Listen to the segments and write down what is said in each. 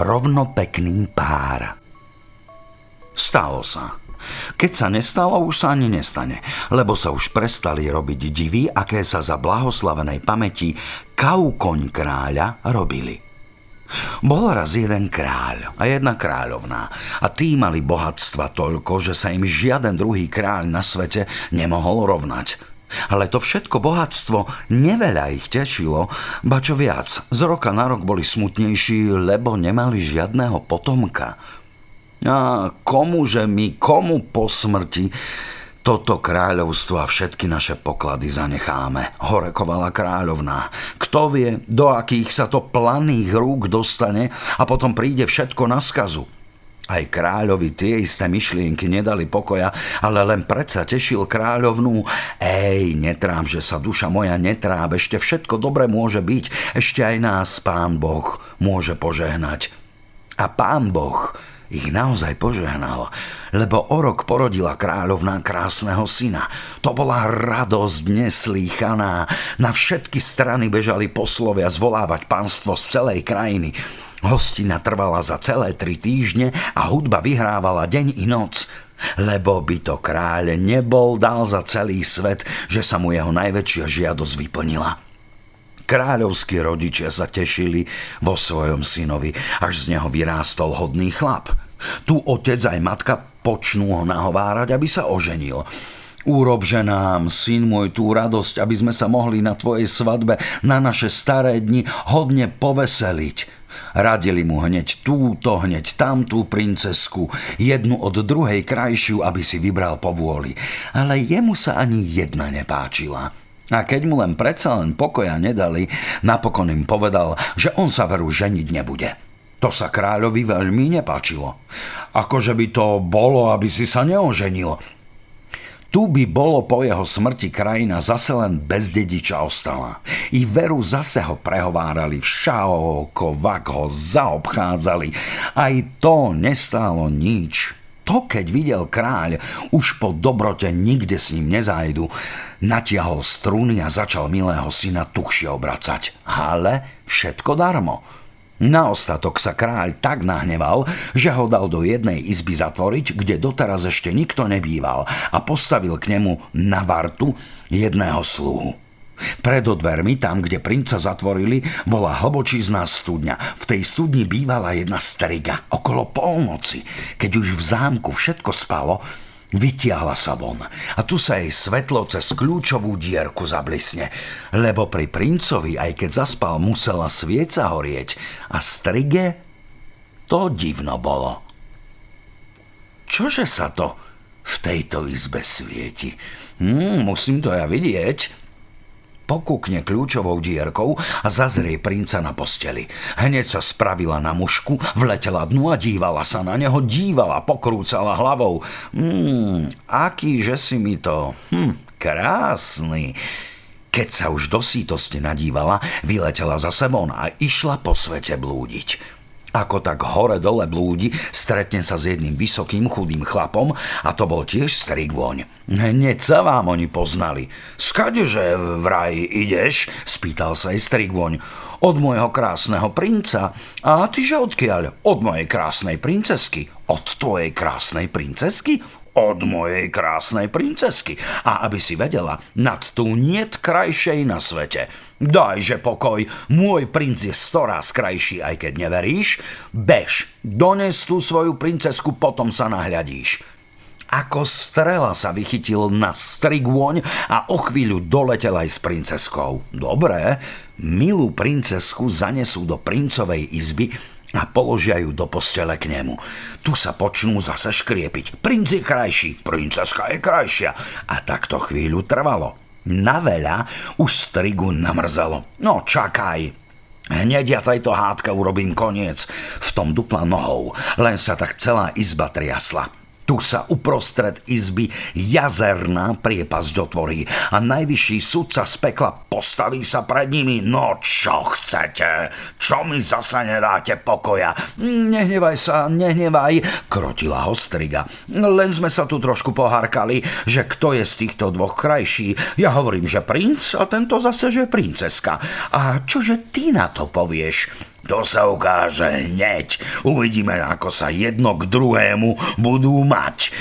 rovnopekný pár. Stalo sa. Keď sa nestalo, už sa ani nestane, lebo sa už prestali robiť divy, aké sa za blahoslavenej pamäti kaukoň kráľa robili. Bol raz jeden kráľ a jedna kráľovná a tí mali bohatstva toľko, že sa im žiaden druhý kráľ na svete nemohol rovnať. Ale to všetko bohatstvo neveľa ich tešilo, ba čo viac, z roka na rok boli smutnejší, lebo nemali žiadného potomka. A komuže my, komu po smrti toto kráľovstvo a všetky naše poklady zanecháme, horekovala kráľovná. Kto vie, do akých sa to planých rúk dostane a potom príde všetko na skazu. Aj kráľovi tie isté myšlienky nedali pokoja, ale len predsa tešil kráľovnú. Ej, netrám, že sa duša moja netráb, ešte všetko dobre môže byť, ešte aj nás pán Boh môže požehnať. A pán Boh ich naozaj požehnal, lebo o rok porodila kráľovná krásneho syna. To bola radosť neslýchaná. Na všetky strany bežali poslovia zvolávať pánstvo z celej krajiny. Hostina trvala za celé tri týždne a hudba vyhrávala deň i noc. Lebo by to kráľ nebol dal za celý svet, že sa mu jeho najväčšia žiadosť vyplnila. Kráľovskí rodičia sa tešili vo svojom synovi, až z neho vyrástol hodný chlap. Tu otec aj matka počnú ho nahovárať, aby sa oženil. Urobže nám, syn môj, tú radosť, aby sme sa mohli na tvojej svadbe na naše staré dni hodne poveseliť. Radili mu hneď túto, hneď tamtú princesku, jednu od druhej krajšiu, aby si vybral po vôli. Ale jemu sa ani jedna nepáčila. A keď mu len predsa len pokoja nedali, napokon im povedal, že on sa veru ženiť nebude. To sa kráľovi veľmi nepáčilo. Akože by to bolo, aby si sa neoženil. Tu by bolo po jeho smrti krajina zase len bez dediča ostala. I veru zase ho prehovárali, všaoko, vak ho zaobchádzali. Aj to nestálo nič to, keď videl kráľ, už po dobrote nikde s ním nezajdu, natiahol struny a začal milého syna tuchšie obracať. Ale všetko darmo. Na ostatok sa kráľ tak nahneval, že ho dal do jednej izby zatvoriť, kde doteraz ešte nikto nebýval a postavil k nemu na vartu jedného sluhu. Pred dvermi, tam, kde princa zatvorili, bola hlbočízná studňa. V tej studni bývala jedna striga. Okolo polnoci, keď už v zámku všetko spalo, Vytiahla sa von a tu sa jej svetlo cez kľúčovú dierku zablisne, lebo pri princovi, aj keď zaspal, musela svieca horieť a strige to divno bolo. Čože sa to v tejto izbe svieti? Hmm, musím to ja vidieť pokúkne kľúčovou dierkou a zazrie princa na posteli. Hneď sa spravila na mušku, vletela dnu a dívala sa na neho, dívala, pokrúcala hlavou. Hmm, aký že si mi to... Hm, krásny. Keď sa už do sítosti nadívala, vyletela za sebou a išla po svete blúdiť. Ako tak hore-dole blúdi, stretne sa s jedným vysokým chudým chlapom a to bol tiež strigvoň. Hneď sa vám oni poznali. Skadeže vraj ideš? spýtal sa aj strigvoň. Od môjho krásneho princa. A tyže odkiaľ? Od mojej krásnej princesky. Od tvojej krásnej princesky? Od mojej krásnej princesky. A aby si vedela, nad tú niet krajšej na svete. Dajže pokoj, môj princ je storaz krajší, aj keď neveríš. Bež, dones tú svoju princesku, potom sa nahľadíš. Ako strela sa vychytil na strigôň a o chvíľu doletel aj s princeskou. Dobre, milú princesku zanesú do princovej izby a položia ju do postele k nemu. Tu sa počnú zase škriepiť. Princ je krajší, princeska je krajšia. A tak to chvíľu trvalo. Na veľa už strigu namrzelo. No čakaj, Hneď ja tejto hádka urobím koniec. V tom dupla nohou, len sa tak celá izba triasla. Tu sa uprostred izby jazerná priepasť otvorí a najvyšší sudca z pekla postaví sa pred nimi. No čo chcete? Čo mi zasa nedáte pokoja? Nehnevaj sa, nehnevaj, krotila ho striga. Len sme sa tu trošku pohárkali, že kto je z týchto dvoch krajší. Ja hovorím, že princ a tento zase, že princeska. A čože ty na to povieš? To sa ukáže hneď. Uvidíme, ako sa jedno k druhému budú mať.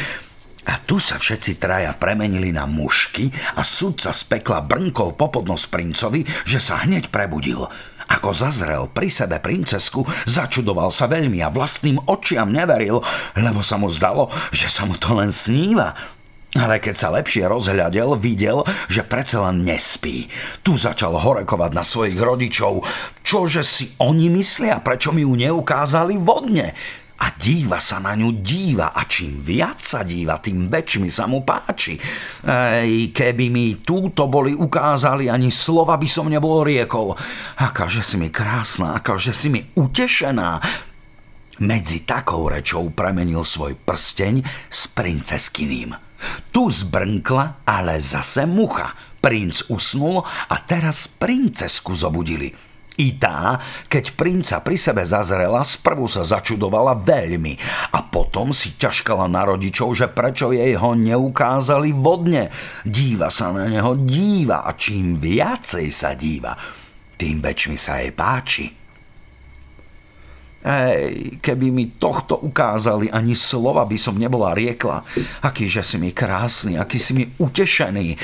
A tu sa všetci traja premenili na mušky a sudca z pekla brnkol popodnos princovi, že sa hneď prebudil. Ako zazrel pri sebe princesku, začudoval sa veľmi a vlastným očiam neveril, lebo sa mu zdalo, že sa mu to len sníva. Ale keď sa lepšie rozhľadel, videl, že predsa len nespí. Tu začal horekovať na svojich rodičov. Čože si oni myslia, prečo mi ju neukázali vodne? a díva sa na ňu díva a čím viac sa díva, tým väčšmi sa mu páči. Ej, keby mi túto boli ukázali, ani slova by som nebol riekol. Akáže si mi krásna, akáže si mi utešená. Medzi takou rečou premenil svoj prsteň s princeskyným. Tu zbrnkla, ale zase mucha. Princ usnul a teraz princesku zobudili. I tá, keď princa pri sebe zazrela, sprvu sa začudovala veľmi a potom si ťažkala na rodičov, že prečo jej ho neukázali vodne. Díva sa na neho, díva a čím viacej sa díva, tým väčšmi sa jej páči. Keby mi tohto ukázali, ani slova by som nebola riekla. Akýže si mi krásny, aký si mi utešený.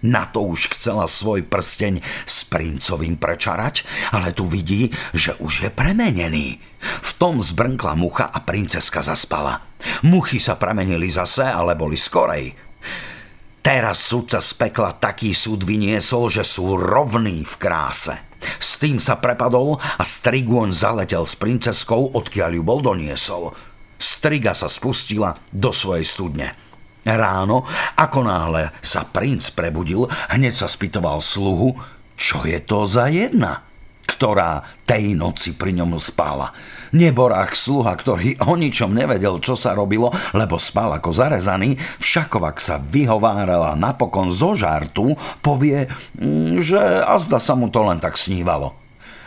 Na to už chcela svoj prsteň s princovým prečarať, ale tu vidí, že už je premenený. V tom zbrnkla mucha a princeska zaspala. Muchy sa premenili zase, ale boli skorej. Teraz sudca z pekla taký súd vyniesol, že sú rovní v kráse. S tým sa prepadol a Striguon zaletel s princeskou, odkiaľ ju bol doniesol. Striga sa spustila do svojej studne. Ráno, ako náhle sa princ prebudil, hneď sa spýtoval sluhu, čo je to za jedna, ktorá tej noci pri ňom spála. Neborák sluha, ktorý o ničom nevedel, čo sa robilo, lebo spal ako zarezaný, všakovak sa vyhovárala napokon zo žartu, povie, mm, že azda sa mu to len tak snívalo.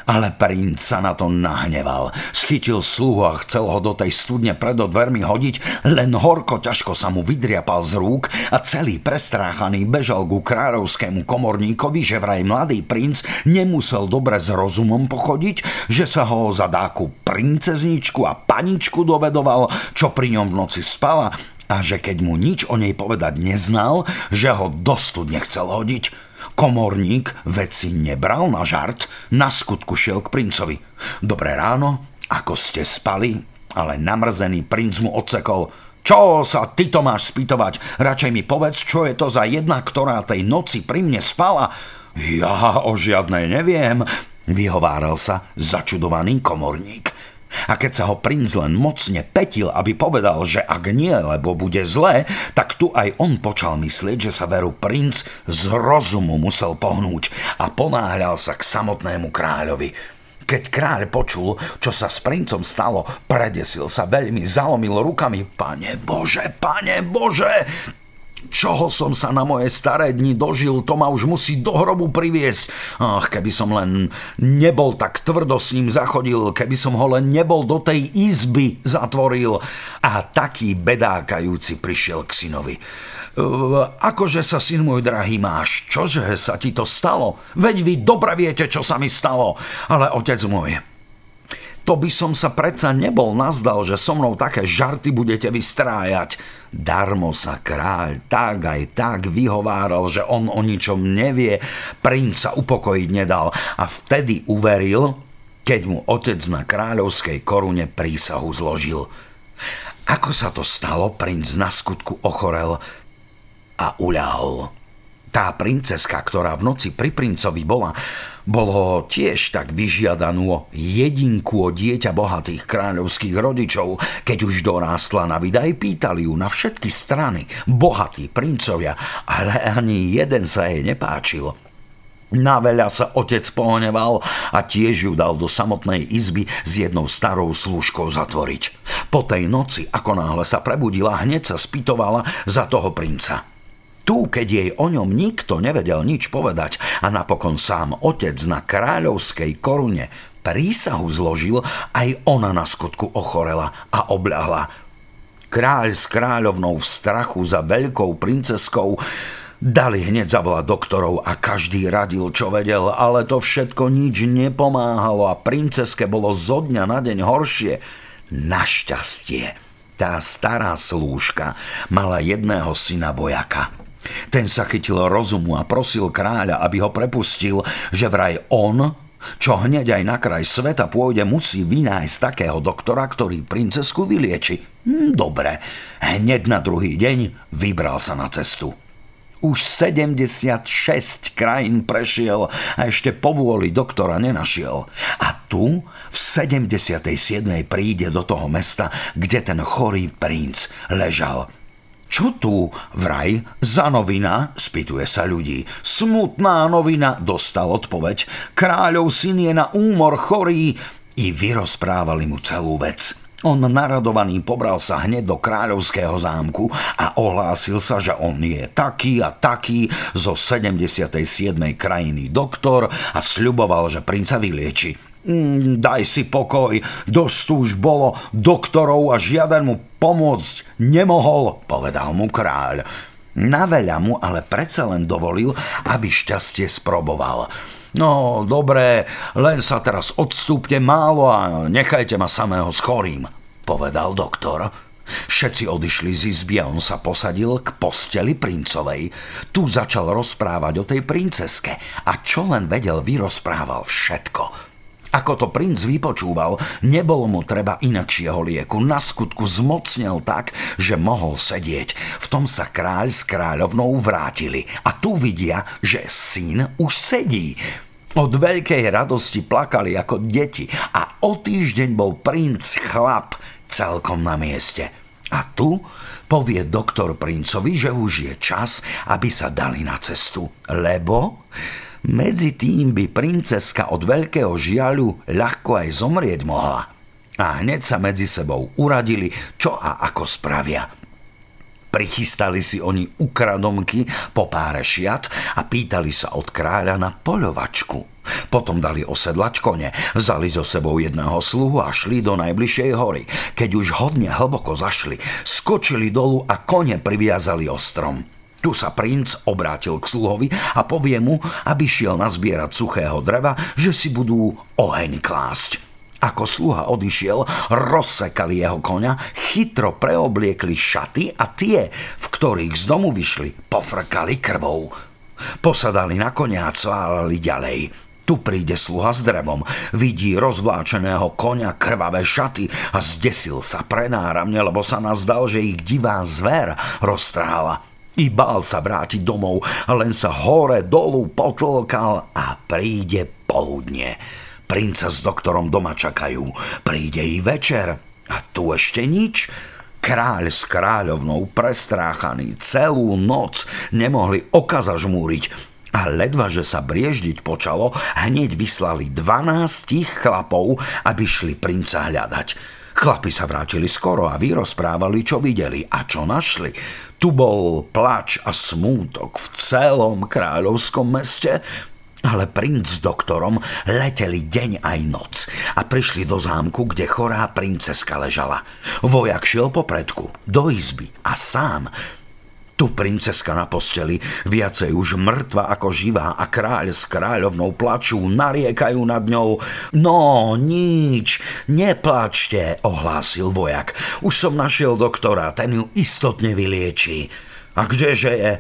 Ale princ sa na to nahneval. Schytil sluhu a chcel ho do tej studne predo dvermi hodiť, len horko ťažko sa mu vydriapal z rúk a celý prestráchaný bežal ku kráľovskému komorníkovi, že vraj mladý princ nemusel dobre s rozumom pochodiť, že sa ho za dáku princezničku a paničku dovedoval, čo pri ňom v noci spala a že keď mu nič o nej povedať neznal, že ho do studne chcel hodiť. Komorník veci nebral na žart, na skutku šiel k princovi. Dobré ráno, ako ste spali, ale namrzený princ mu odsekol. Čo sa ty to máš spýtovať? Radšej mi povedz, čo je to za jedna, ktorá tej noci pri mne spala. Ja o žiadnej neviem, vyhováral sa začudovaný komorník. A keď sa ho princ len mocne petil, aby povedal, že ak nie, lebo bude zlé, tak tu aj on počal myslieť, že sa veru princ z rozumu musel pohnúť a ponáhľal sa k samotnému kráľovi. Keď kráľ počul, čo sa s princom stalo, predesil sa veľmi, zalomil rukami. Pane Bože, pane Bože, Čoho som sa na moje staré dni dožil, to ma už musí do hrobu priviesť. Ach, keby som len nebol tak tvrdo s ním zachodil, keby som ho len nebol do tej izby zatvoril. A taký bedákajúci prišiel k synovi. Akože sa, syn môj drahý, máš? Čože sa ti to stalo? Veď vy dobre viete, čo sa mi stalo. Ale otec môj, to by som sa predsa nebol nazdal, že so mnou také žarty budete vystrájať. Darmo sa kráľ tak aj tak vyhováral, že on o ničom nevie, princ sa upokojiť nedal a vtedy uveril, keď mu otec na kráľovskej korune prísahu zložil. Ako sa to stalo, princ na skutku ochorel a uľahol. Tá princeska, ktorá v noci pri princovi bola, bolo tiež tak vyžiadanú jedinku o dieťa bohatých kráľovských rodičov. Keď už dorástla na vydaj, pýtali ju na všetky strany, bohatí princovia, ale ani jeden sa jej nepáčil. Na veľa sa otec pohneval a tiež ju dal do samotnej izby s jednou starou slúžkou zatvoriť. Po tej noci, ako náhle sa prebudila, hneď sa spýtovala za toho princa. Tu, keď jej o ňom nikto nevedel nič povedať a napokon sám otec na kráľovskej korune prísahu zložil, aj ona na skutku ochorela a obľahla. Kráľ s kráľovnou v strachu za veľkou princeskou Dali hneď zavolať doktorov a každý radil, čo vedel, ale to všetko nič nepomáhalo a princeske bolo zo dňa na deň horšie. Našťastie, tá stará slúžka mala jedného syna vojaka. Ten sa chytil rozumu a prosil kráľa, aby ho prepustil, že vraj on, čo hneď aj na kraj sveta pôjde, musí vynájsť takého doktora, ktorý princesku vylieči. Hm, dobre, hneď na druhý deň vybral sa na cestu. Už 76 krajín prešiel a ešte povôli doktora nenašiel. A tu v 77. príde do toho mesta, kde ten chorý princ ležal. Čo tu, vraj, za novina? spýtuje sa ľudí. Smutná novina, dostal odpoveď. Kráľov syn je na úmor chorý. I vyrozprávali mu celú vec. On naradovaný pobral sa hneď do kráľovského zámku a ohlásil sa, že on je taký a taký zo 77. krajiny doktor a sľuboval, že princa vylieči. Mm, daj si pokoj, dosť už bolo doktorov a žiaden mu pomôcť nemohol, povedal mu kráľ. Na veľa mu ale predsa len dovolil, aby šťastie sproboval. No, dobré, len sa teraz odstúpte málo a nechajte ma samého s chorým, povedal doktor. Všetci odišli z izby a on sa posadil k posteli princovej. Tu začal rozprávať o tej princeske a čo len vedel, vyrozprával všetko. Ako to princ vypočúval, nebolo mu treba inakšieho lieku. Na skutku zmocnel tak, že mohol sedieť. V tom sa kráľ s kráľovnou vrátili. A tu vidia, že syn už sedí. Od veľkej radosti plakali ako deti a o týždeň bol princ chlap celkom na mieste. A tu povie doktor princovi, že už je čas, aby sa dali na cestu, lebo medzi tým by princeska od veľkého žiaľu ľahko aj zomrieť mohla. A hneď sa medzi sebou uradili, čo a ako spravia. Prichystali si oni ukradomky po páre šiat a pýtali sa od kráľa na poľovačku. Potom dali osedlať kone, vzali so sebou jedného sluhu a šli do najbližšej hory. Keď už hodne hlboko zašli, skočili dolu a kone priviazali ostrom. Tu sa princ obrátil k sluhovi a povie mu, aby šiel nazbierať suchého dreva, že si budú oheň klásť. Ako sluha odišiel, rozsekali jeho koňa, chytro preobliekli šaty a tie, v ktorých z domu vyšli, pofrkali krvou. Posadali na konia a cválali ďalej. Tu príde sluha s drevom, vidí rozvláčeného konia krvavé šaty a zdesil sa prenáramne, lebo sa nazdal, že ich divá zver roztrhala. I bál sa vrátiť domov, len sa hore dolu potlkal a príde poludne. Princa s doktorom doma čakajú, príde i večer. A tu ešte nič. Kráľ s kráľovnou prestráchaní celú noc nemohli oka zažmúriť, a ledva, že sa brieždiť počalo, hneď vyslali dvanástich chlapov, aby šli princa hľadať. Chlapi sa vrátili skoro a vyrozprávali, čo videli a čo našli. Tu bol plač a smútok v celom kráľovskom meste, ale princ s doktorom leteli deň aj noc a prišli do zámku, kde chorá princeska ležala. Vojak šiel po predku, do izby a sám tu princeska na posteli, viacej už mŕtva ako živá a kráľ s kráľovnou plačú, nariekajú nad ňou. No, nič, neplačte, ohlásil vojak. Už som našiel doktora, ten ju istotne vylieči. A kdeže je?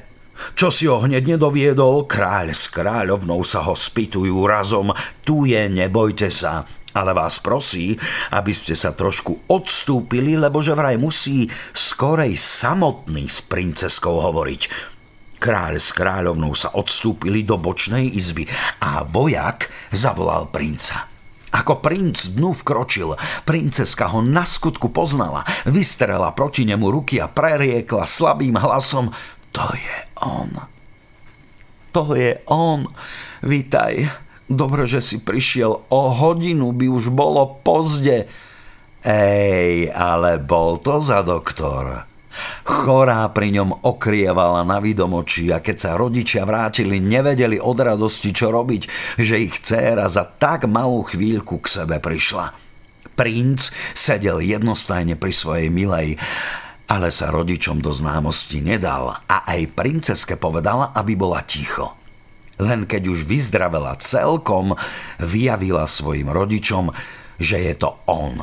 Čo si ho hneď nedoviedol? Kráľ s kráľovnou sa ho spýtujú razom. Tu je, nebojte sa ale vás prosí, aby ste sa trošku odstúpili, lebo že vraj musí skorej samotný s princeskou hovoriť. Kráľ s kráľovnou sa odstúpili do bočnej izby a vojak zavolal princa. Ako princ dnu vkročil, princeska ho na skutku poznala, vystrela proti nemu ruky a preriekla slabým hlasom To je on. To je on. Vítaj. Dobre, že si prišiel. O hodinu by už bolo pozde. Ej, ale bol to za doktor. Chorá pri ňom okrievala na vidomočí a keď sa rodičia vrátili, nevedeli od radosti, čo robiť, že ich dcéra za tak malú chvíľku k sebe prišla. Princ sedel jednostajne pri svojej milej. ale sa rodičom do známosti nedal a aj princeske povedala, aby bola ticho. Len keď už vyzdravela celkom, vyjavila svojim rodičom, že je to on,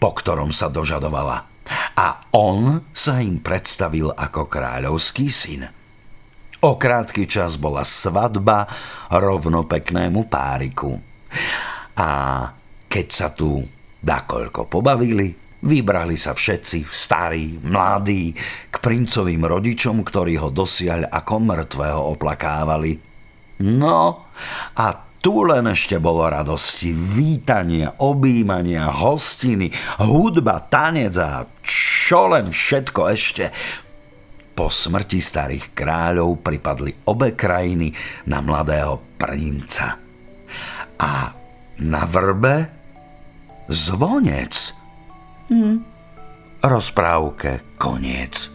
po ktorom sa dožadovala. A on sa im predstavil ako kráľovský syn. O krátky čas bola svadba rovno peknému páriku. A keď sa tu dakoľko pobavili, vybrali sa všetci, starí, mladí, k princovým rodičom, ktorí ho dosiaľ ako mŕtvého oplakávali. No a tu len ešte bolo radosti, vítania, objímania, hostiny, hudba, tanec a čo len všetko ešte. Po smrti starých kráľov pripadli obe krajiny na mladého princa. A na vrbe zvonec. Hm. Rozprávke koniec.